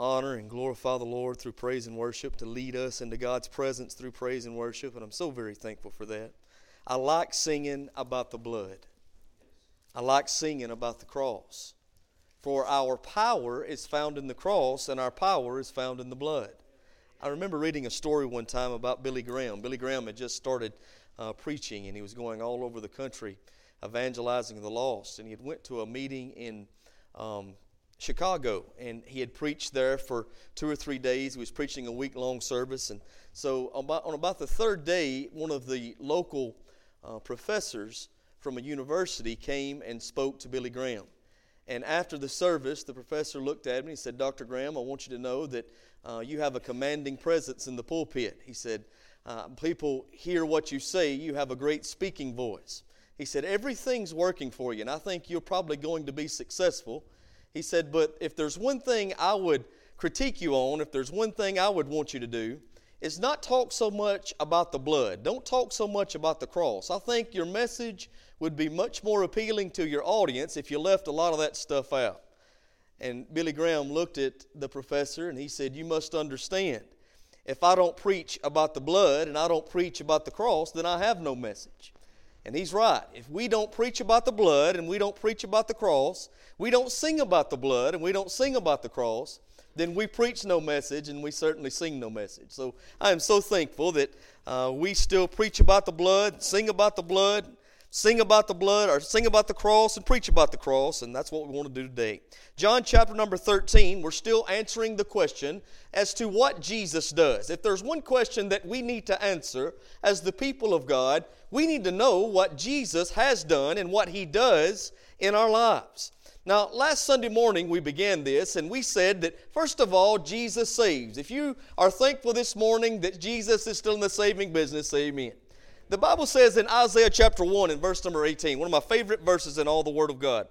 honor and glorify the Lord through praise and worship, to lead us into God's presence through praise and worship, and I'm so very thankful for that. I like singing about the blood. I like singing about the cross. For our power is found in the cross, and our power is found in the blood. I remember reading a story one time about Billy Graham. Billy Graham had just started uh, preaching, and he was going all over the country evangelizing the lost. And he had went to a meeting in um, Chicago, and he had preached there for two or three days. He was preaching a week long service, and so on about, on about, the third day, one of the local uh, professors from a university came and spoke to Billy Graham. And after the service, the professor looked at me and said, Dr. Graham, I want you to know that uh, you have a commanding presence in the pulpit. He said, uh, People hear what you say, you have a great speaking voice. He said, Everything's working for you, and I think you're probably going to be successful. He said, But if there's one thing I would critique you on, if there's one thing I would want you to do, is not talk so much about the blood. Don't talk so much about the cross. I think your message would be much more appealing to your audience if you left a lot of that stuff out. And Billy Graham looked at the professor and he said, You must understand, if I don't preach about the blood and I don't preach about the cross, then I have no message. And he's right. If we don't preach about the blood and we don't preach about the cross, we don't sing about the blood and we don't sing about the cross, then we preach no message and we certainly sing no message. So I am so thankful that uh, we still preach about the blood, sing about the blood, sing about the blood or sing about the cross and preach about the cross, and that's what we want to do today. John chapter number 13, we're still answering the question as to what Jesus does. If there's one question that we need to answer as the people of God, we need to know what Jesus has done and what he does in our lives. Now, last Sunday morning we began this and we said that first of all, Jesus saves. If you are thankful this morning that Jesus is still in the saving business, amen. The Bible says in Isaiah chapter 1 and verse number 18, one of my favorite verses in all the Word of God,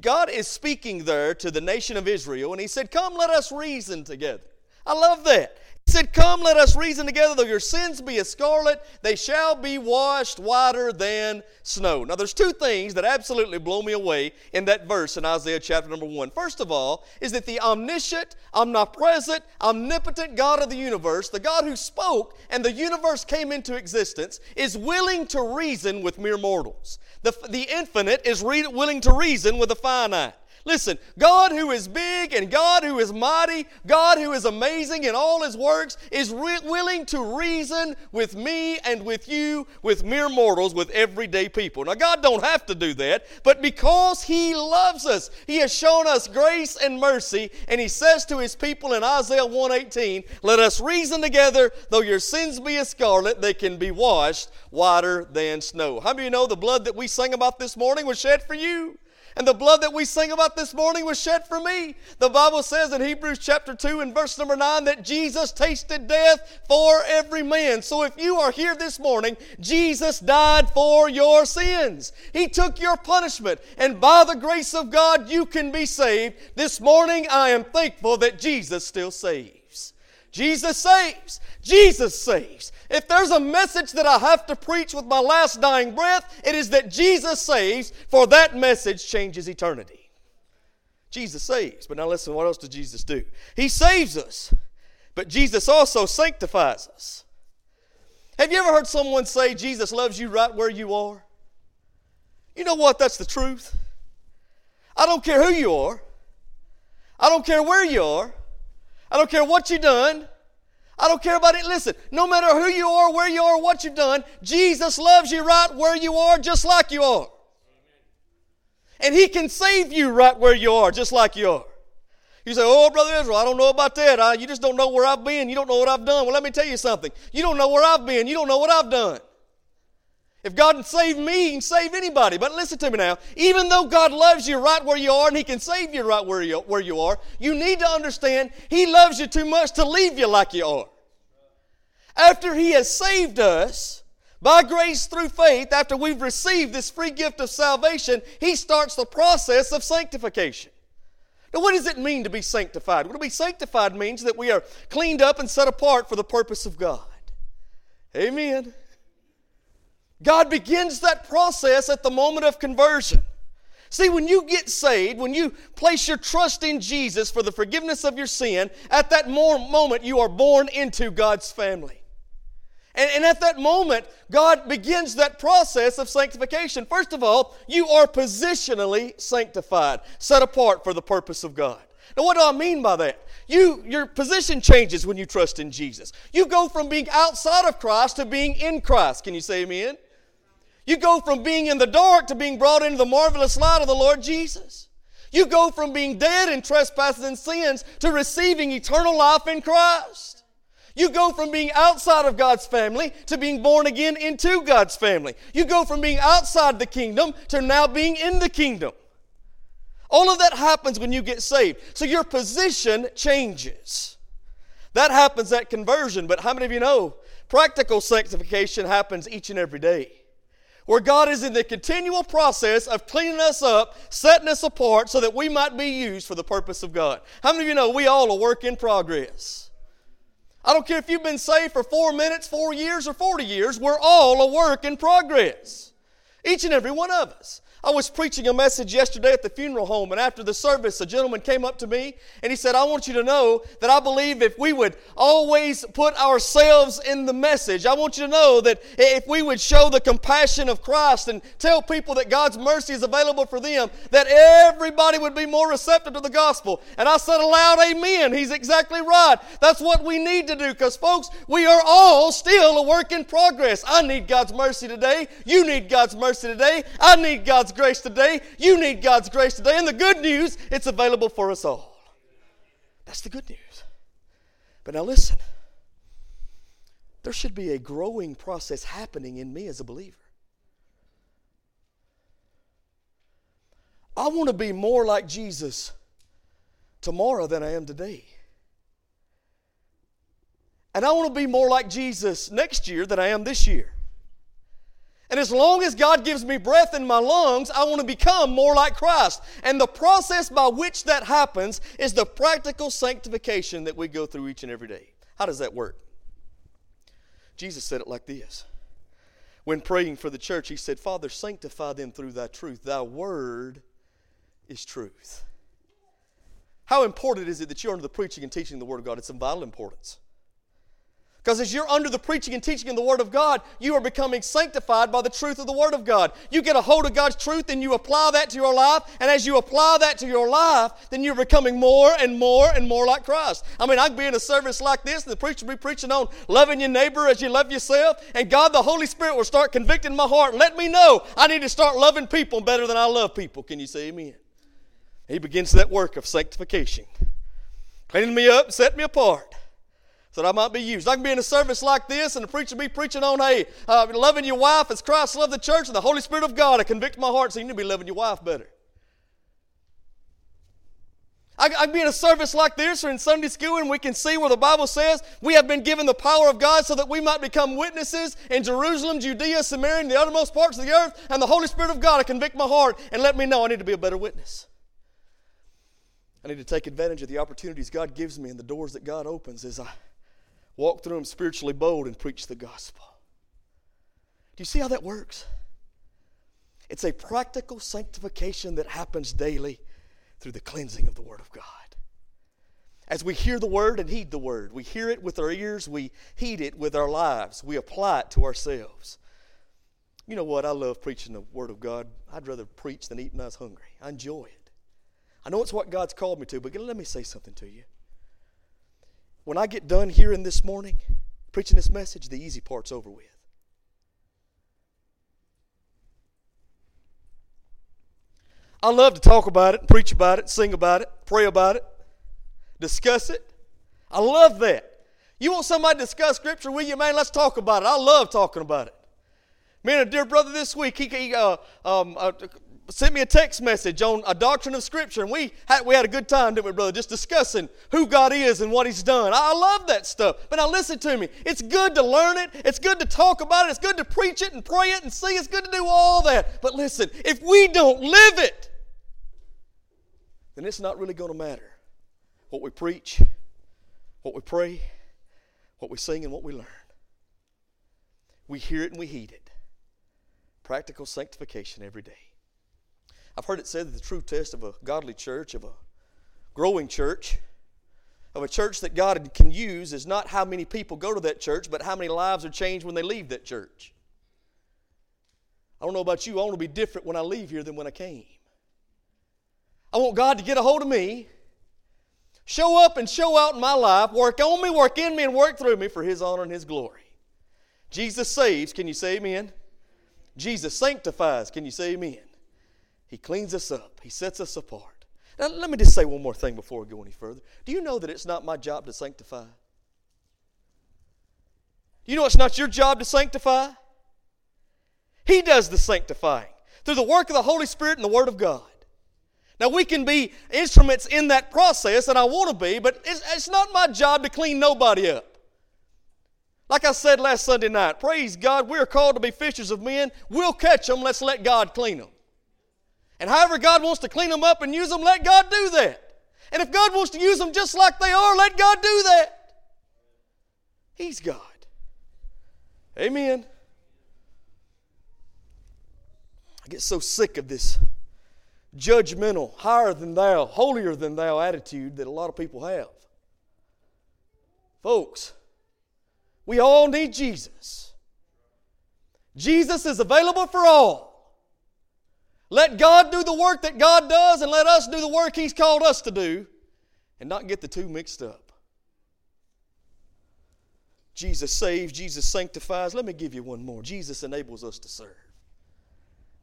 God is speaking there to the nation of Israel, and He said, Come, let us reason together. I love that. He said, Come, let us reason together. Though your sins be as scarlet, they shall be washed whiter than snow. Now, there's two things that absolutely blow me away in that verse in Isaiah chapter number one. First of all, is that the omniscient, omnipresent, omnipotent God of the universe, the God who spoke and the universe came into existence, is willing to reason with mere mortals. The, the infinite is re- willing to reason with the finite. Listen, God who is big and God who is mighty, God who is amazing in all his works, is re- willing to reason with me and with you, with mere mortals, with everyday people. Now, God don't have to do that, but because he loves us, he has shown us grace and mercy, and he says to his people in Isaiah 118, Let us reason together, though your sins be as scarlet, they can be washed whiter than snow. How many of you know the blood that we sang about this morning was shed for you? And the blood that we sing about this morning was shed for me. The Bible says in Hebrews chapter 2 and verse number 9 that Jesus tasted death for every man. So if you are here this morning, Jesus died for your sins. He took your punishment. And by the grace of God, you can be saved. This morning, I am thankful that Jesus still saves. Jesus saves. Jesus saves. If there's a message that I have to preach with my last dying breath, it is that Jesus saves, for that message changes eternity. Jesus saves. But now listen, what else does Jesus do? He saves us, but Jesus also sanctifies us. Have you ever heard someone say Jesus loves you right where you are? You know what? That's the truth. I don't care who you are. I don't care where you are. I don't care what you've done. I don't care about it. Listen, no matter who you are, where you are, what you've done, Jesus loves you right where you are, just like you are. And He can save you right where you are, just like you are. You say, Oh, Brother Israel, I don't know about that. I, you just don't know where I've been. You don't know what I've done. Well, let me tell you something. You don't know where I've been. You don't know what I've done. If God can save me, He can save anybody. But listen to me now. Even though God loves you right where you are and He can save you right where you, where you are, you need to understand He loves you too much to leave you like you are. After He has saved us, by grace through faith, after we've received this free gift of salvation, He starts the process of sanctification. Now, what does it mean to be sanctified? Well, to be sanctified means that we are cleaned up and set apart for the purpose of God. Amen. God begins that process at the moment of conversion. See, when you get saved, when you place your trust in Jesus for the forgiveness of your sin, at that moment you are born into God's family. And, and, at that moment, God begins that process of sanctification. First of all, you are positionally sanctified, set apart for the purpose of God. Now, what do I mean by that? You, your position changes when you trust in Jesus. You go from being outside of Christ to being in Christ. Can you say amen? You go from being in the dark to being brought into the marvelous light of the Lord Jesus. You go from being dead in trespasses and sins to receiving eternal life in Christ. You go from being outside of God's family to being born again into God's family. You go from being outside the kingdom to now being in the kingdom. All of that happens when you get saved. So your position changes. That happens at conversion, but how many of you know practical sanctification happens each and every day? Where God is in the continual process of cleaning us up, setting us apart so that we might be used for the purpose of God. How many of you know we all a work in progress? I don't care if you've been saved for four minutes, four years, or 40 years, we're all a work in progress. Each and every one of us. I was preaching a message yesterday at the funeral home, and after the service, a gentleman came up to me and he said, I want you to know that I believe if we would always put ourselves in the message, I want you to know that if we would show the compassion of Christ and tell people that God's mercy is available for them, that everybody would be more receptive to the gospel. And I said aloud, Amen. He's exactly right. That's what we need to do because, folks, we are all still a work in progress. I need God's mercy today. You need God's mercy today. I need God's grace today. You need God's grace today. And the good news, it's available for us all. That's the good news. But now listen there should be a growing process happening in me as a believer. I want to be more like Jesus tomorrow than I am today. And I want to be more like Jesus next year than I am this year. And as long as God gives me breath in my lungs, I want to become more like Christ. And the process by which that happens is the practical sanctification that we go through each and every day. How does that work? Jesus said it like this. When praying for the church, he said, Father, sanctify them through thy truth. Thy word is truth. How important is it that you're under the preaching and teaching of the word of God? It's of vital importance. Because as you're under the preaching and teaching of the Word of God, you are becoming sanctified by the truth of the Word of God. You get a hold of God's truth and you apply that to your life. And as you apply that to your life, then you're becoming more and more and more like Christ. I mean, I can be in a service like this and the preacher be preaching on loving your neighbor as you love yourself. And God, the Holy Spirit, will start convicting my heart. Let me know I need to start loving people better than I love people. Can you say amen? He begins that work of sanctification, cleaning me up, setting me apart so that I might be used. I can be in a service like this and the preacher be preaching on, hey, uh, loving your wife as Christ loved the church and the Holy Spirit of God. I convict my heart so you need to be loving your wife better. I, I can be in a service like this or in Sunday school and we can see where the Bible says we have been given the power of God so that we might become witnesses in Jerusalem, Judea, Samaria, and the uttermost parts of the earth. And the Holy Spirit of God to convict my heart and let me know I need to be a better witness. I need to take advantage of the opportunities God gives me and the doors that God opens as I walk through them spiritually bold and preach the gospel. Do you see how that works? It's a practical sanctification that happens daily through the cleansing of the Word of God. As we hear the Word and heed the Word, we hear it with our ears, we heed it with our lives, we apply it to ourselves. You know what? I love preaching the Word of God. I'd rather preach than eat when I was hungry. I enjoy it. I know it's what God's called me to, but let me say something to you when I get done hearing this morning, preaching this message, the easy part's over with. I love to talk about it, preach about it, sing about it, pray about it, discuss it. I love that. You want somebody to discuss Scripture with you, man? Let's talk about it. I love talking about it. Me and a dear brother this week, he, he uh, um, uh, sent me a text message on a doctrine of Scripture, and we had, we had a good time, didn't we, brother? Just discussing who God is and what He's done. I, love that stuff. But now listen to me. It's good to learn it. It's good to talk about it. It's good to preach it and pray it and see. It's good to do all that. But listen, if we don't live it, then it's not really going to matter what we preach, what we pray, what we sing, and what we learn. We hear it and we heed it. Practical sanctification every day. I've heard it said that the true test of a godly church, of a growing church, of a church that God can use is not how many people go to that church, but how many lives are changed when they leave that church. I don't know about you, I want to be different when I leave here than when I came. I want God to get a hold of me, show up and show out in my life, work on me, work in me, and work through me for His honor and His glory. Jesus saves, can you say amen? Jesus sanctifies, can you say amen? He cleans us up, He sets us apart. Now, let me just say one more thing before we go any further. Do you know that it's not my job to sanctify? Do you know it's not your job to sanctify? He does the sanctifying through the work of the Holy Spirit and the Word of God. Now, we can be instruments in that process, and I want to be, but it's, it's not my job to clean nobody up. Like I said last Sunday night, praise God, we're called to be fishers of men. We'll catch them, let's let God clean them. And however God wants to clean them up and use them, let God do that. And if God wants to use them just like they are, let God do that. He's God. Amen. I get so sick of this judgmental, higher than thou, holier than thou attitude that a lot of people have. Folks, we all need Jesus. Jesus is available for all. Let God do the work that God does and let us do the work He's called us to do and not get the two mixed up. Jesus saves, Jesus sanctifies. Let me give you one more. Jesus enables us to serve.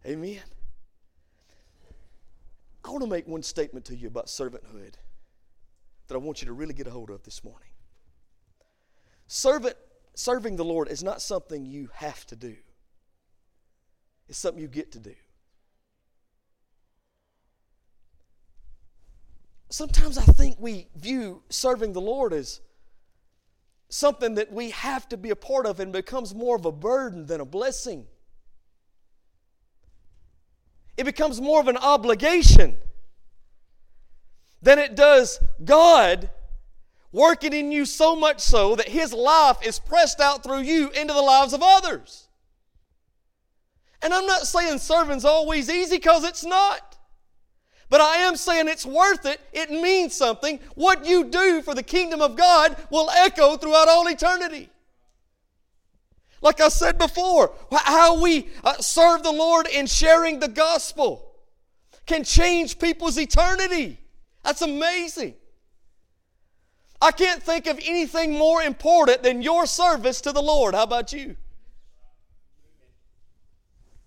Amen. I want to make one statement to you about servanthood that I want you to really get a hold of this morning. Servant, serving the Lord is not something you have to do, it's something you get to do. Sometimes I think we view serving the Lord as something that we have to be a part of and becomes more of a burden than a blessing. It becomes more of an obligation than it does God working in you so much so that His life is pressed out through you into the lives of others. And I'm not saying serving's always easy because it's not. But I am saying it's worth it. It means something. What you do for the kingdom of God will echo throughout all eternity. Like I said before, how we uh, serve the Lord in sharing the gospel can change people's eternity. That's amazing. I can't think of anything more important than your service to the Lord. How about you?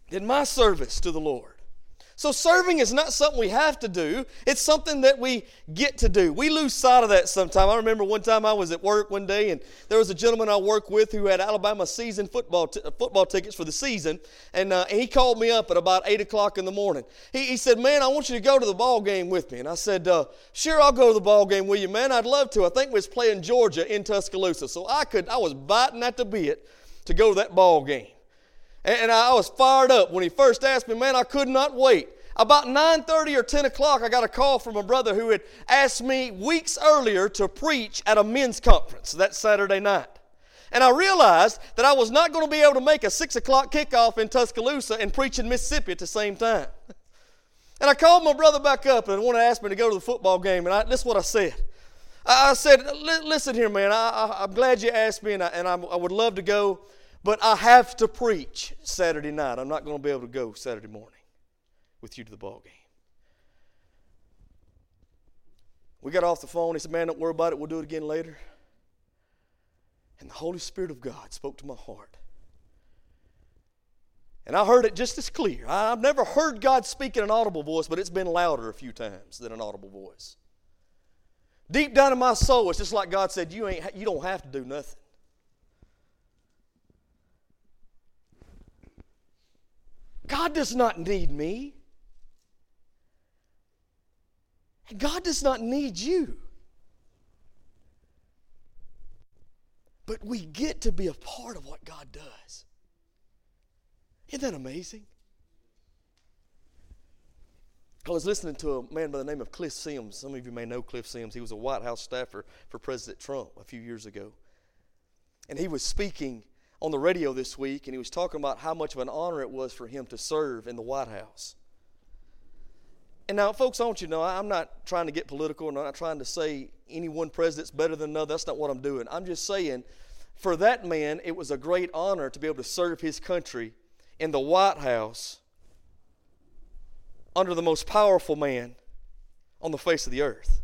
Than my service to the Lord. So, serving is not something we have to do, it's something that we get to do. We lose sight of that sometimes. I remember one time I was at work one day, and there was a gentleman I worked with who had Alabama season football, t- football tickets for the season, and, uh, and he called me up at about 8 o'clock in the morning. He, he said, Man, I want you to go to the ball game with me. And I said, uh, Sure, I'll go to the ball game with you, man. I'd love to. I think we was playing Georgia in Tuscaloosa. So I could, I was biting at the bit to go to that ball game. And I was fired up. When he first asked me, man, I could not wait. About 9:30 or 10 o'clock, I got a call from a brother who had asked me weeks earlier to preach at a men's conference that Saturday night. And I realized that I was not going to be able to make a 6 o'clock kickoff in Tuscaloosa and preach in Mississippi at the same time. And I called my brother back up and wanted to ask me to go to the football game. And I, this is what I said. I said, listen here, man, I, am glad you asked me, and, I, and I would love to go. But I have to preach Saturday night. I'm not going to be able to go Saturday morning with you to the ball game. We got off the phone. He said, Man, don't worry about it. We'll do it again later. And the Holy Spirit of God spoke to my heart. And I heard it just as clear. I've never heard God speak in an audible voice, but it's been louder a few times than an audible voice. Deep down in my soul, it's just like God said, You, ain't, you don't have to do nothing. God does not need me. And God does not need you. But we get to be a part of what God does. Isn't that amazing? I was listening to a man by the name of Cliff Sims. Some of you may know Cliff Sims. He was a White House staffer for President Trump a few years ago. And he was speaking on the radio this week, and he was talking about how much of an honor it was for him to serve in the White House. And now, folks, I want you to know I'm not trying to get political and I'm not trying to say any one president's better than another. That's not what I'm doing. I'm just saying, for that man, it was a great honor to be able to serve his country in the White House under the most powerful man on the face of the earth.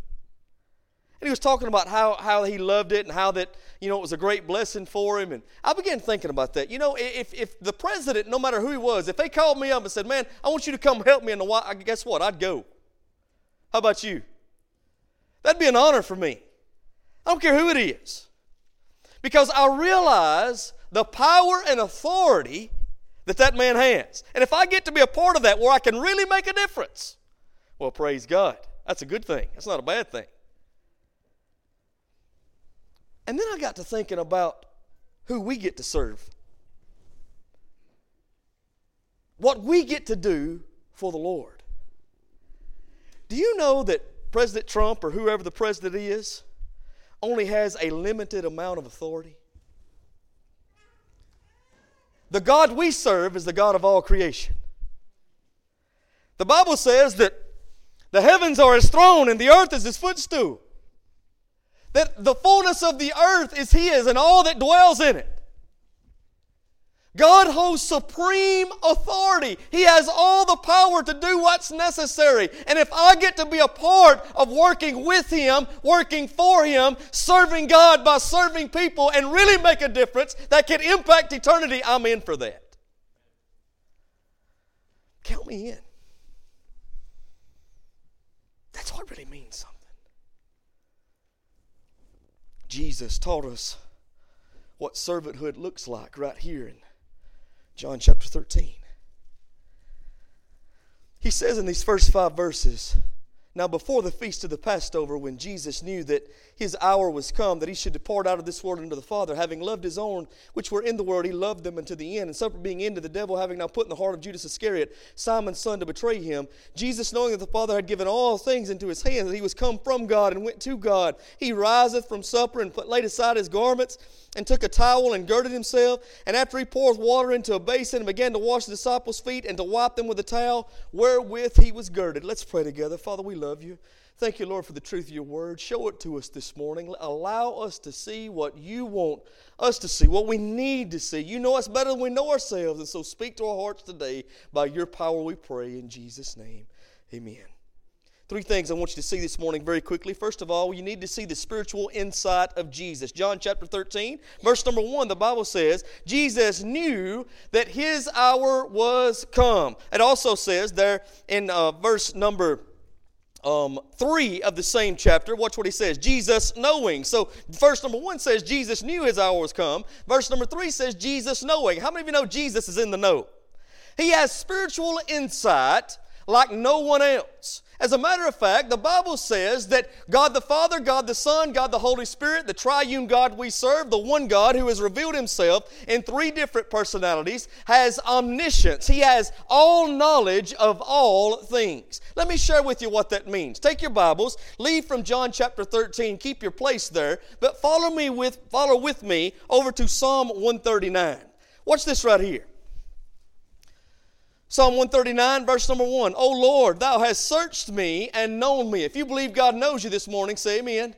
And he was talking about how, how he loved it and how that, you know, it was a great blessing for him. And I began thinking about that. You know, if, if the president, no matter who he was, if they called me up and said, man, I want you to come help me in the White guess what? I'd go. How about you? That'd be an honor for me. I don't care who it is. Because I realize the power and authority that that man has. And if I get to be a part of that where I can really make a difference, well, praise God. That's a good thing. That's not a bad thing. And then I got to thinking about who we get to serve. What we get to do for the Lord. Do you know that President Trump or whoever the president is only has a limited amount of authority? The God we serve is the God of all creation. The Bible says that the heavens are his throne and the earth is his footstool. That the fullness of the earth is his and all that dwells in it. God holds supreme authority. He has all the power to do what's necessary. And if I get to be a part of working with Him, working for Him, serving God by serving people, and really make a difference that can impact eternity, I'm in for that. Count me in. That's what really means something. Jesus taught us what servanthood looks like right here in John chapter 13. He says in these first five verses, now, before the feast of the Passover, when Jesus knew that his hour was come, that he should depart out of this world into the Father, having loved his own which were in the world, he loved them unto the end. And supper being ended, the devil having now put in the heart of Judas Iscariot, Simon's son, to betray him, Jesus, knowing that the Father had given all things into his hands, that he was come from God and went to God, he riseth from supper and put, laid aside his garments and took a towel and girded himself. And after he poured water into a basin and began to wash the disciples' feet and to wipe them with a towel wherewith he was girded. Let's pray together. Father, we love you. Thank you, Lord, for the truth of your word. Show it to us this morning. Allow us to see what you want us to see, what we need to see. You know us better than we know ourselves. And so speak to our hearts today. By your power we pray in Jesus' name. Amen. Three things I want you to see this morning very quickly. First of all, you need to see the spiritual insight of Jesus. John chapter 13, verse number 1, the Bible says, Jesus knew that his hour was come. It also says there in uh, verse number um, 3 of the same chapter, watch what he says Jesus knowing. So, verse number 1 says Jesus knew his hour was come. Verse number 3 says Jesus knowing. How many of you know Jesus is in the know? He has spiritual insight like no one else. As a matter of fact, the Bible says that God the Father, God the Son, God the Holy Spirit, the triune God we serve, the one God who has revealed himself in three different personalities, has omniscience. He has all knowledge of all things. Let me share with you what that means. Take your Bibles, leave from John chapter 13, keep your place there, but follow me with follow with me over to Psalm 139. Watch this right here. Psalm 139, verse number 1. Oh Lord, thou hast searched me and known me. If you believe God knows you this morning, say amen.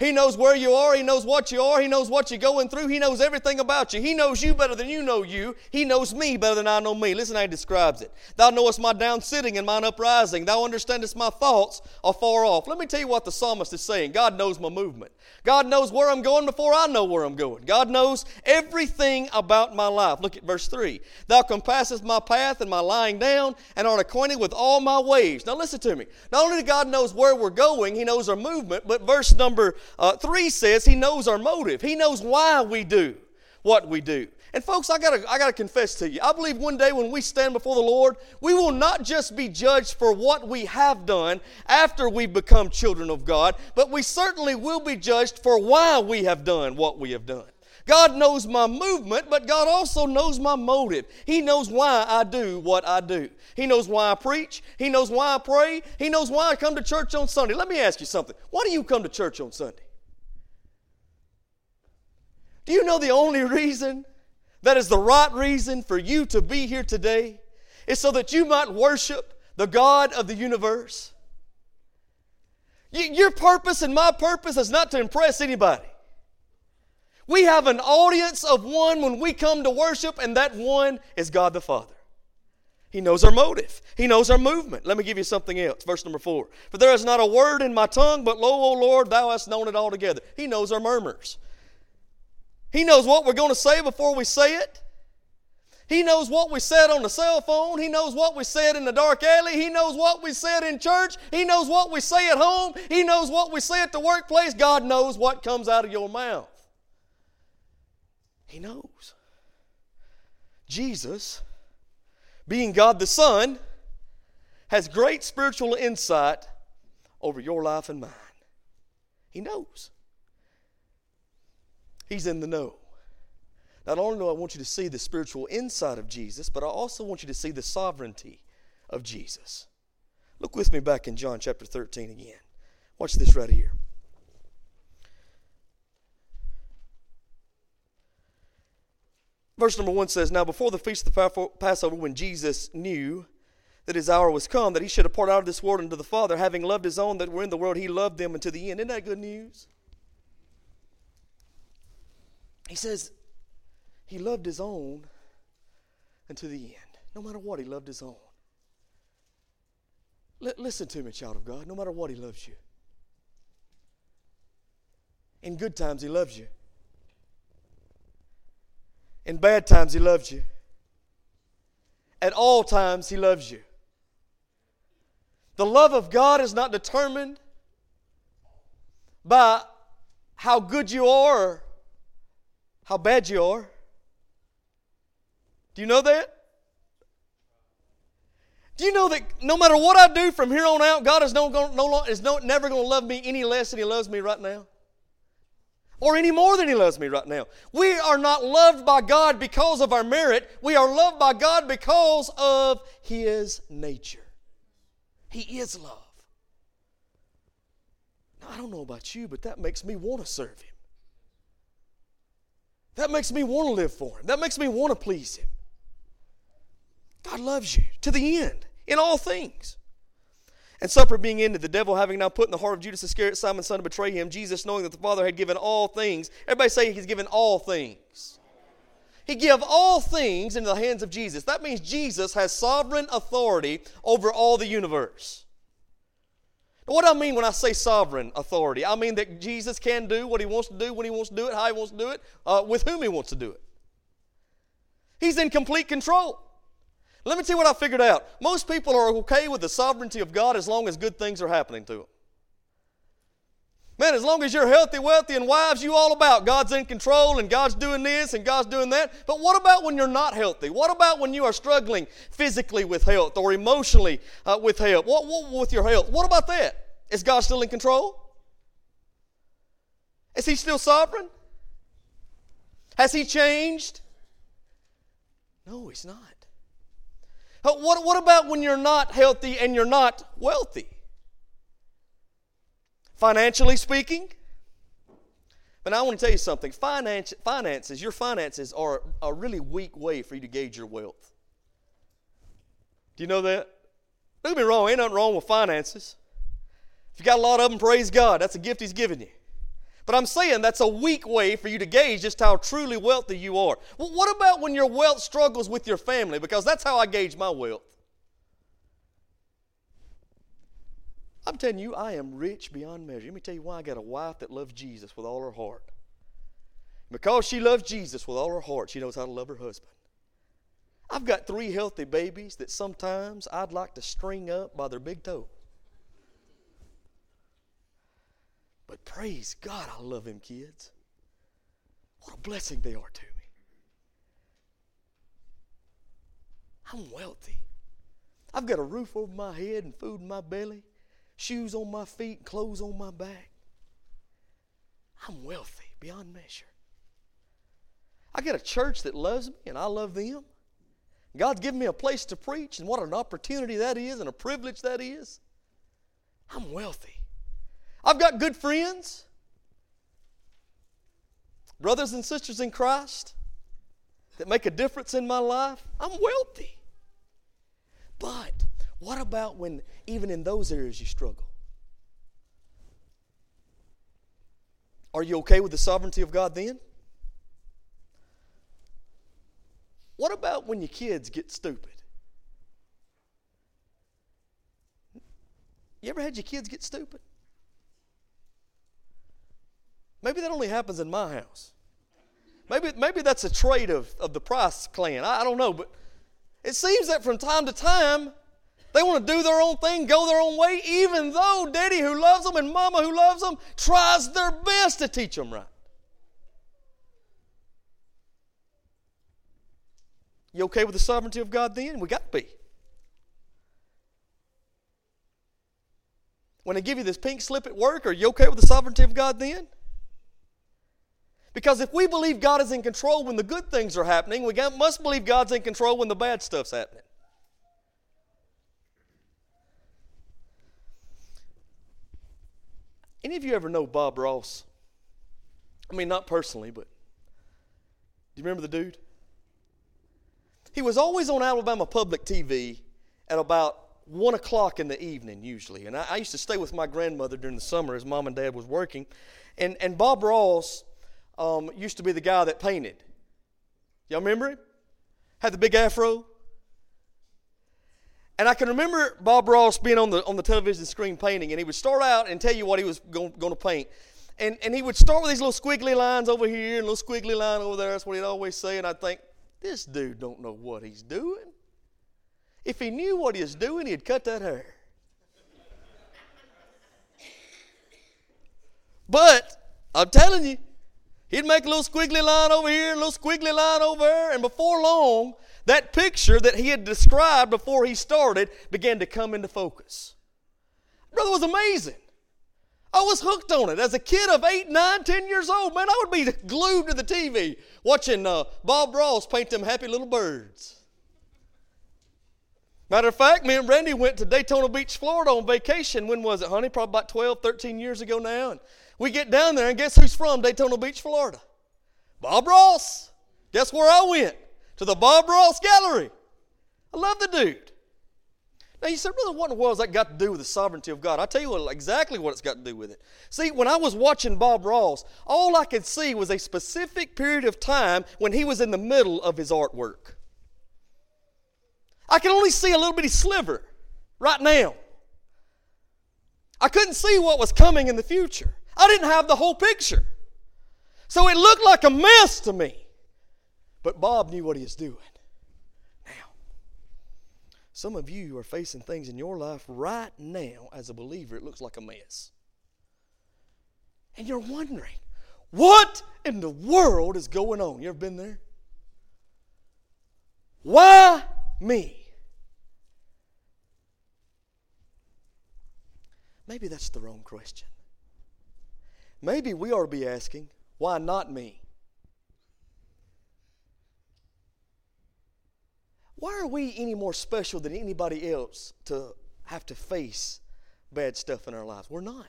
He knows where you are. He knows what you are. He knows what you're going through. He knows everything about you. He knows you better than you know you. He knows me better than I know me. Listen how he describes it. Thou knowest my down sitting and mine uprising. Thou understandest my thoughts afar off. Let me tell you what the psalmist is saying. God knows my movement. God knows where I'm going before I know where I'm going. God knows everything about my life. Look at verse 3. Thou compassest my path and my lying down and art acquainted with all my ways. Now listen to me. Not only God knows where we're going, He knows our movement, but verse number uh, 3 says He knows our motive. He knows why we do what we do. And folks, I gotta, I gotta confess to you, I believe one day when we stand before the Lord, we will not just be judged for what we have done after we become children of God, but we certainly will be judged for why we have done what we have done. God knows my movement, but God also knows my motive. He knows why I do what I do. He knows why I preach. He knows why I pray. He knows why I come to church on Sunday. Let me ask you something. Why do you come to church on Sunday? Do you know the only reason that is the right reason for you to be here today is so that you might worship the God of the universe. Your purpose and my purpose is not to impress anybody. We have an audience of one when we come to worship, and that one is God the Father. He knows our motive. He knows our movement. Let me give you something else. Verse number four. For there is not a word in my tongue, but lo, O Lord, thou hast known it altogether. He knows our murmurs. He knows what we're going to say before we say it. He knows what we said on the cell phone. He knows what we said in the dark alley. He knows what we said in church. He knows what we say at home. He knows what we say at the workplace. God knows what comes out of your mouth. He knows. Jesus, being God the Son, has great spiritual insight over your life and mine. He knows. He's in the know. Not only do I want you to see the spiritual insight of Jesus, but I also want you to see the sovereignty of Jesus. Look with me back in John chapter 13 again. Watch this right here. Verse number one says, Now before the feast of the Passover, when Jesus knew that his hour was come, that he should depart out of this world unto the Father, having loved his own that were in the world, he loved them unto the end. Isn't that good news? He says, he loved his own until the end. No matter what, he loved his own. L- listen to me, child of God. No matter what, he loves you. In good times, he loves you. In bad times, he loves you. At all times, he loves you. The love of God is not determined by how good you are how bad you are. Do you know that? Do you know that no matter what I do from here on out, God is, no, no, is no, never going to love me any less than He loves me right now? Or any more than He loves me right now? We are not loved by God because of our merit. We are loved by God because of His nature. He is love. Now, I don't know about you, but that makes me want to serve Him. That makes me want to live for Him. That makes me want to please Him. God loves you to the end in all things. And supper being ended, the devil having now put in the heart of Judas Iscariot, Simon's son, to betray him, Jesus, knowing that the Father had given all things, everybody say he's given all things. He gave all things into the hands of Jesus. That means Jesus has sovereign authority over all the universe. What I mean when I say sovereign authority? I mean that Jesus can do what he wants to do, when he wants to do it, how he wants to do it, uh, with whom he wants to do it. He's in complete control. Let me tell you what I figured out. Most people are okay with the sovereignty of God as long as good things are happening to them. Man, as long as you're healthy, wealthy, and wives, you all about God's in control and God's doing this and God's doing that. But what about when you're not healthy? What about when you are struggling physically with health or emotionally uh, with health? What, what with your health? What about that? Is God still in control? Is He still sovereign? Has He changed? No, He's not. What, what about when you're not healthy and you're not wealthy? Financially speaking, but I want to tell you something. Finance, finances, your finances are a really weak way for you to gauge your wealth. Do you know that? Don't get me wrong, ain't nothing wrong with finances. If you got a lot of them, praise God. That's a gift He's given you. But I'm saying that's a weak way for you to gauge just how truly wealthy you are. Well, what about when your wealth struggles with your family? Because that's how I gauge my wealth. I'm telling you, I am rich beyond measure. Let me tell you why I got a wife that loves Jesus with all her heart. Because she loves Jesus with all her heart, she knows how to love her husband. I've got three healthy babies that sometimes I'd like to string up by their big toe. But praise God, I love them kids. What a blessing they are to me. I'm wealthy. I've got a roof over my head and food in my belly, shoes on my feet, clothes on my back. I'm wealthy beyond measure. I got a church that loves me and I love them. God's given me a place to preach, and what an opportunity that is and a privilege that is. I'm wealthy. I've got good friends, brothers and sisters in Christ that make a difference in my life. I'm wealthy. But What about when, even in those areas, you struggle? Are you okay with the sovereignty of God then? What about when your kids get stupid? You ever had your kids get stupid? Maybe that only happens in my house. Maybe, maybe that's a trait of, of the Price clan. I, I don't know, but it seems that from time to time, they want to do their own thing, go their own way, even though daddy who loves them and mama who loves them tries their best to teach them right. You okay with the sovereignty of God then? We got to be. When they give you this pink slip at work, are you okay with the sovereignty of God then? Because if we believe God is in control when the good things are happening, we must believe God's in control when the bad stuff's happening. Any of you ever know Bob Ross? I mean, not personally, but do you remember the dude? He was always on Alabama Public TV at about one o'clock in the evening, usually. And I, I, used to stay with my grandmother during the summer as mom and dad was working. And, and Bob Ross um, used to be the guy that painted. Y'all remember him? Had the big afro. And I can remember Bob Ross being on the, on the television screen painting, and he would start out and tell you what he was going, going to paint. And, and he would start with these little squiggly lines over here and little squiggly line over there. That's what he'd always say. And I'd think, this dude don't know what he's doing. If he knew what he was doing, he'd cut that hair. But I'm telling you, he'd make a little squiggly line over here, a little squiggly line over there, and before long, that picture that he had described before he started began to come into focus. Brother was amazing. I was hooked on it. As a kid of eight, nine, ten years old, man, I would be glued to the TV watching uh, Bob Ross paint them happy little birds. Matter of fact, me and Randy went to Daytona Beach, Florida on vacation. When was it, honey? Probably about 12, 13 years ago now. And we get down there, and guess who's from Daytona Beach, Florida? Bob Ross. Guess where I went? To the Bob Ross Gallery. I love the dude. Now you said, brother, what in the world has that got to do with the sovereignty of God? I tell you what, exactly what it's got to do with it. See, when I was watching Bob Ross, all I could see was a specific period of time when he was in the middle of his artwork. I could only see a little bitty sliver right now. I couldn't see what was coming in the future. I didn't have the whole picture. So it looked like a mess to me. But Bob knew what he was doing. Now, some of you are facing things in your life right now as a believer, it looks like a mess. And you're wondering, what in the world is going on? You ever been there? Why me? Maybe that's the wrong question. Maybe we ought to be asking, why not me? Why are we any more special than anybody else to have to face bad stuff in our lives? We're not.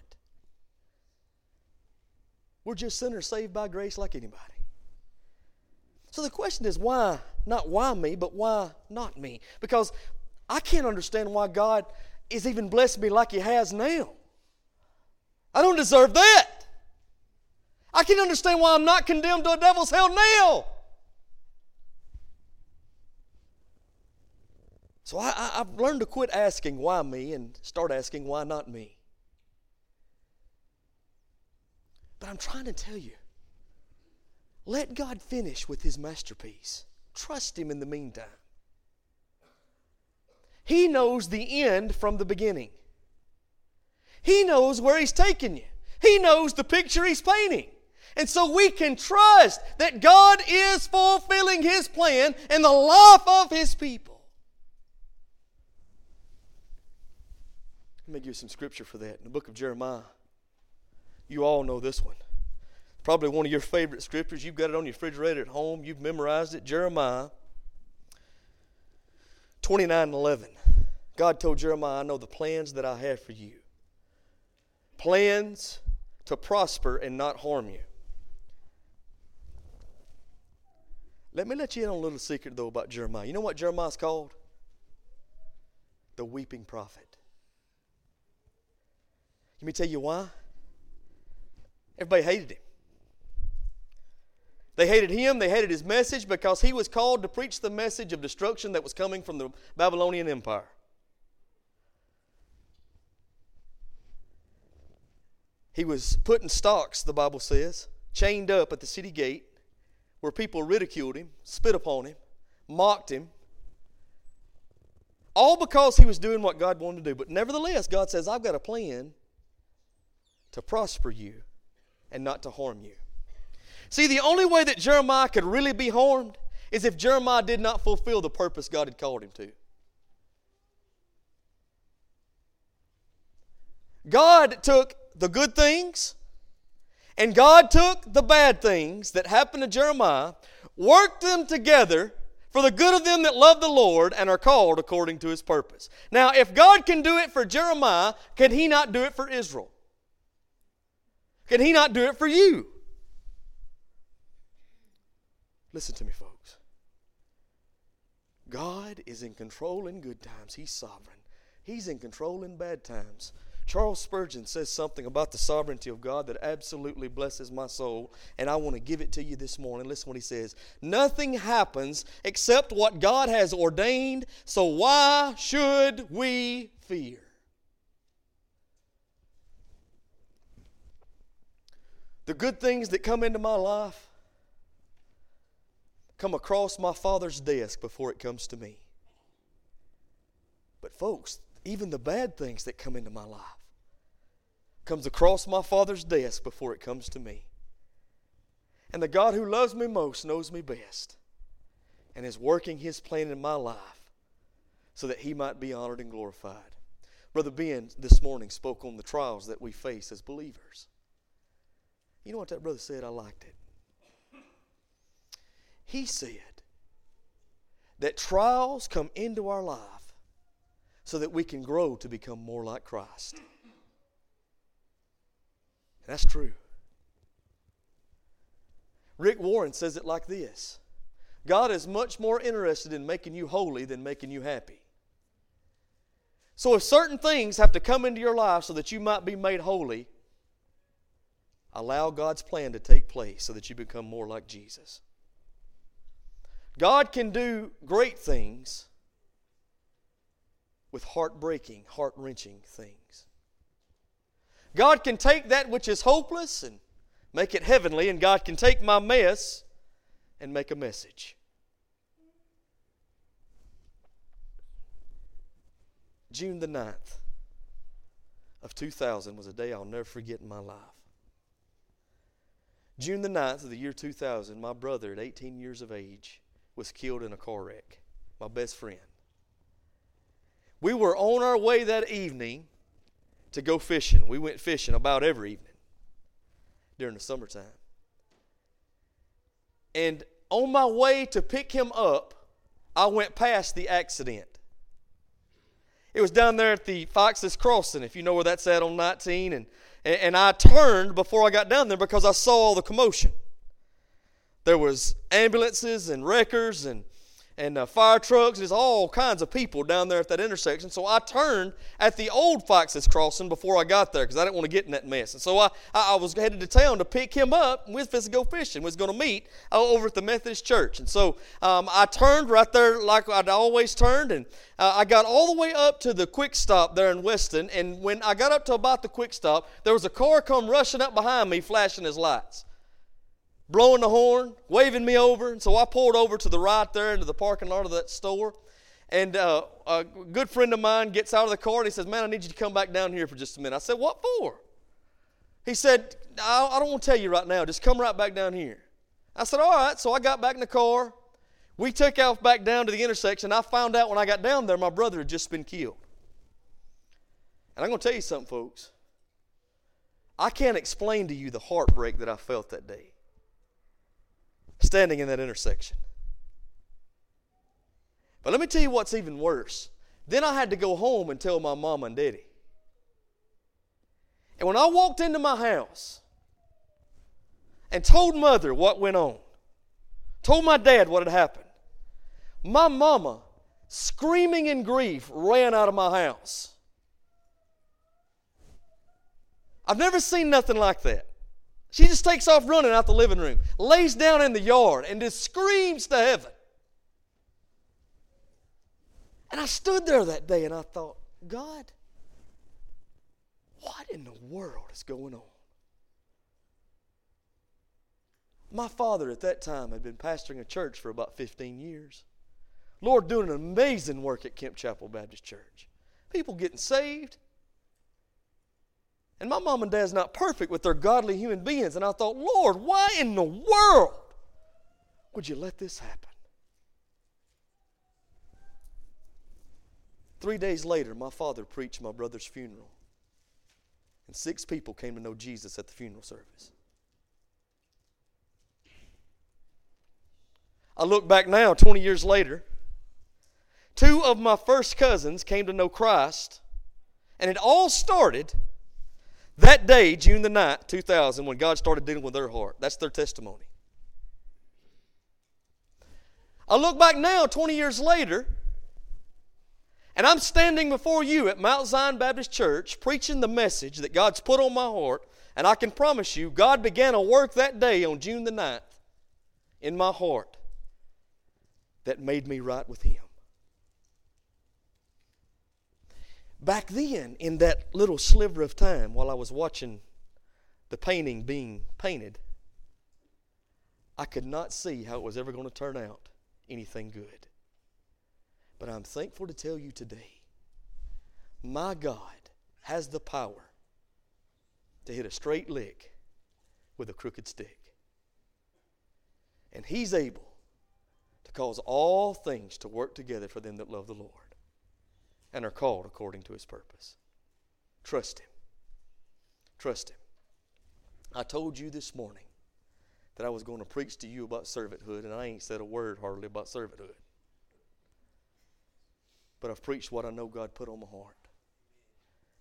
We're just sinners saved by grace like anybody. So the question is why, not why me, but why not me? Because I can't understand why God is even blessed me like He has now. I don't deserve that. I can understand why I'm not condemned to a devil's hell now. So I, I, have learned to quit asking why me and start asking why not me. But I'm trying to tell you let God finish with his masterpiece. Trust him in the meantime. He knows the end from the beginning. He knows where he's taking you. He knows the picture he's painting. And so we can trust that God is fulfilling his plan in the life of his people. Let me give you some scripture for that in the book of Jeremiah. You all know this one. Probably one of your favorite scriptures. You've got it on your refrigerator at home. You've memorized it. Jeremiah 29 and 11. God told Jeremiah, I know the plans that I have for you. Plans to prosper and not harm you. Let me let you in on a little secret, though, about Jeremiah. You know what Jeremiah's called? the weeping prophet. Let me tell you why. Everybody hated him. They hated him, they hated his message because he was called to preach the message of destruction that was coming from the Babylonian Empire. He was put in stocks, the Bible says, chained up at the city gate where people ridiculed him, spit upon him, mocked him, all because he was doing what God wanted to do. But nevertheless, God says, I've got a plan to prosper you and not to harm you. See, the only way that Jeremiah could really be harmed is if Jeremiah did not fulfill the purpose God had called him to. God took the good things and God took the bad things that happened to Jeremiah, worked them together for the good of them that love the Lord and are called according to his purpose. Now, if God can do it for Jeremiah, can he not do it for Israel? Can he not do it for you? Listen to me, folks. God is in control in good times, he's sovereign. He's in control in bad times. Charles Spurgeon says something about the sovereignty of God that absolutely blesses my soul, and I want to give it to you this morning. Listen what he says Nothing happens except what God has ordained, so why should we fear? The good things that come into my life come across my Father's desk before it comes to me. But, folks, even the bad things that come into my life comes across my father's desk before it comes to me. And the god who loves me most knows me best and is working his plan in my life so that he might be honored and glorified. Brother ben this morning spoke on the trials that we face as believers you know what that brother said i liked it he said that trials come into our life so that we can grow to become more like Christ. That's true. Rick Warren says it like this God is much more interested in making you holy than making you happy. So, if certain things have to come into your life so that you might be made holy, allow God's plan to take place so that you become more like Jesus. God can do great things with heartbreaking, heart wrenching things. God can take that which is hopeless and make it heavenly, and God can take my mess and make a message. June the 9th of 2000 was a day I'll never forget in my life. June the 9th of the year 2000, my brother at 18 years of age was killed in a car wreck. My best friend. We were on our way that evening to go fishing. We went fishing about every evening during the summertime. And on my way to pick him up, I went past the accident. It was down there at the Foxes Crossing, if you know where that's at on 19. And, and I turned before I got down there because I saw all the commotion. There was ambulances and wreckers and and uh, fire trucks. There's all kinds of people down there at that intersection. So I turned at the old Foxes Crossing before I got there because I didn't want to get in that mess. And so I, I, I was headed to town to pick him up. And we was supposed to go fishing. We was going to meet uh, over at the Methodist Church. And so um, I turned right there like I'd always turned. And uh, I got all the way up to the quick stop there in Weston. And when I got up to about the quick stop, there was a car come rushing up behind me flashing his lights blowing the horn, waving me over. And so I pulled over to the right there into the parking lot of that store. And uh, a good friend of mine gets out of the car and he says, Man, I need you to come back down here for just a minute. I said, What for? He said, I, I don't want to tell you right now. Just come right back down here. I said, All right. So I got back in the car. We took off back down to the intersection. I found out when I got down there, my brother had just been killed. And I'm going to tell you something, folks. I can't explain to you the heartbreak that I felt that day standing in that intersection. But let me tell you what's even worse. Then I had to go home and tell my mom and daddy. And when I walked into my house and told mother what went on, told my dad what had happened, my mama screaming in grief, ran out of my house. I've never seen nothing like that. She just takes off running out the living room, lays down in the yard, and just screams to heaven. And I stood there that day and I thought, God, what in the world is going on? My father at that time had been pastoring a church for about 15 years. Lord, doing an amazing work at Kemp Chapel Baptist Church. People getting saved. And my mom and dad's not perfect, but they're godly human beings. And I thought, Lord, why in the world would you let this happen? Three days later, my father preached my brother's funeral. And six people came to know Jesus at the funeral service. I look back now, 20 years later. Two of my first cousins came to know Christ, and it all started that day, June the 9th, 2000, when God started dealing with their heart. That's their testimony. I look back now, 20 years later, and I'm standing before you at Mount Zion Baptist Church preaching the message that God's put on my heart. And I can promise you, God began a work that day on June the 9th in my heart that made me right with Him. Back then, in that little sliver of time while I was watching the painting being painted, I could not see how it was ever going to turn out anything good. But I'm thankful to tell you today my God has the power to hit a straight lick with a crooked stick. And He's able to cause all things to work together for them that love the Lord and are called according to His purpose. Trust Him. Trust Him. I told you this morning that I was going to preach to you about servanthood, and I ain't said a word hardly about servanthood but I've preached what I know God put on my heart.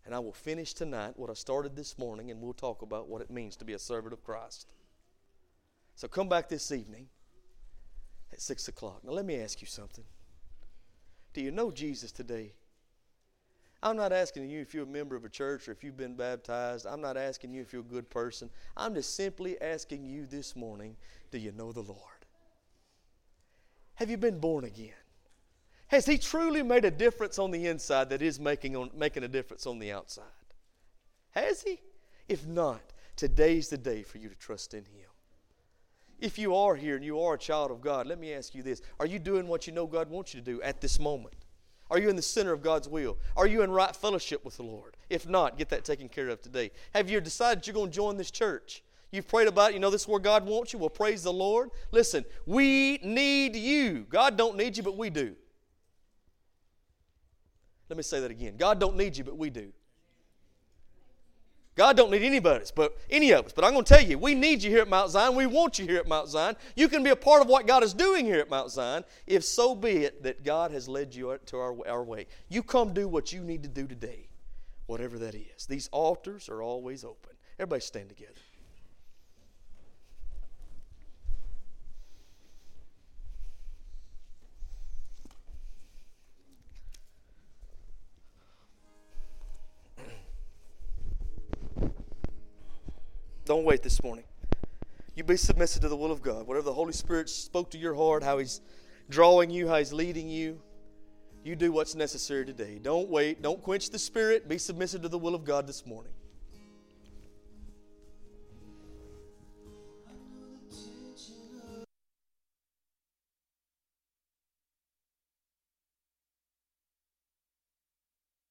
And I will finish tonight what I started this morning, and we'll talk about what it means to be a servant of Christ. So come back this evening at 6 o'clock. Now, let me ask you something. Do you know Jesus today? I'm not asking you if you're a member of a church or if you've been baptized. I'm not asking you if you're a good person. I'm just simply asking you this morning do you know the Lord? Have you been born again? Has He truly made a difference on the inside that is making, on, making a difference on the outside? Has He? If not, today's the day for you to trust in Him. If you are here and you are a child of God, let me ask you this Are you doing what you know God wants you to do at this moment? Are you in the center of God's will? Are you in right fellowship with the Lord? If not, get that taken care of today. Have you decided you're going to join this church? You've prayed about it. You know this is where God wants you. Well, praise the Lord. Listen, we need you. God don't need you, but we do. Let me say that again. God don't need you, but we do. God don't need anybody, but any of us. But I'm going to tell you, we need you here at Mount Zion. We want you here at Mount Zion. You can be a part of what God is doing here at Mount Zion, if so be it that God has led you to our, our way. You come do what you need to do today, whatever that is. These altars are always open. Everybody stand together. Don't wait this morning. You be submissive to the will of God. Whatever the Holy Spirit spoke to your heart, how He's drawing you, how He's leading you, you do what's necessary today. Don't wait. Don't quench the Spirit. Be submissive to the will of God this morning.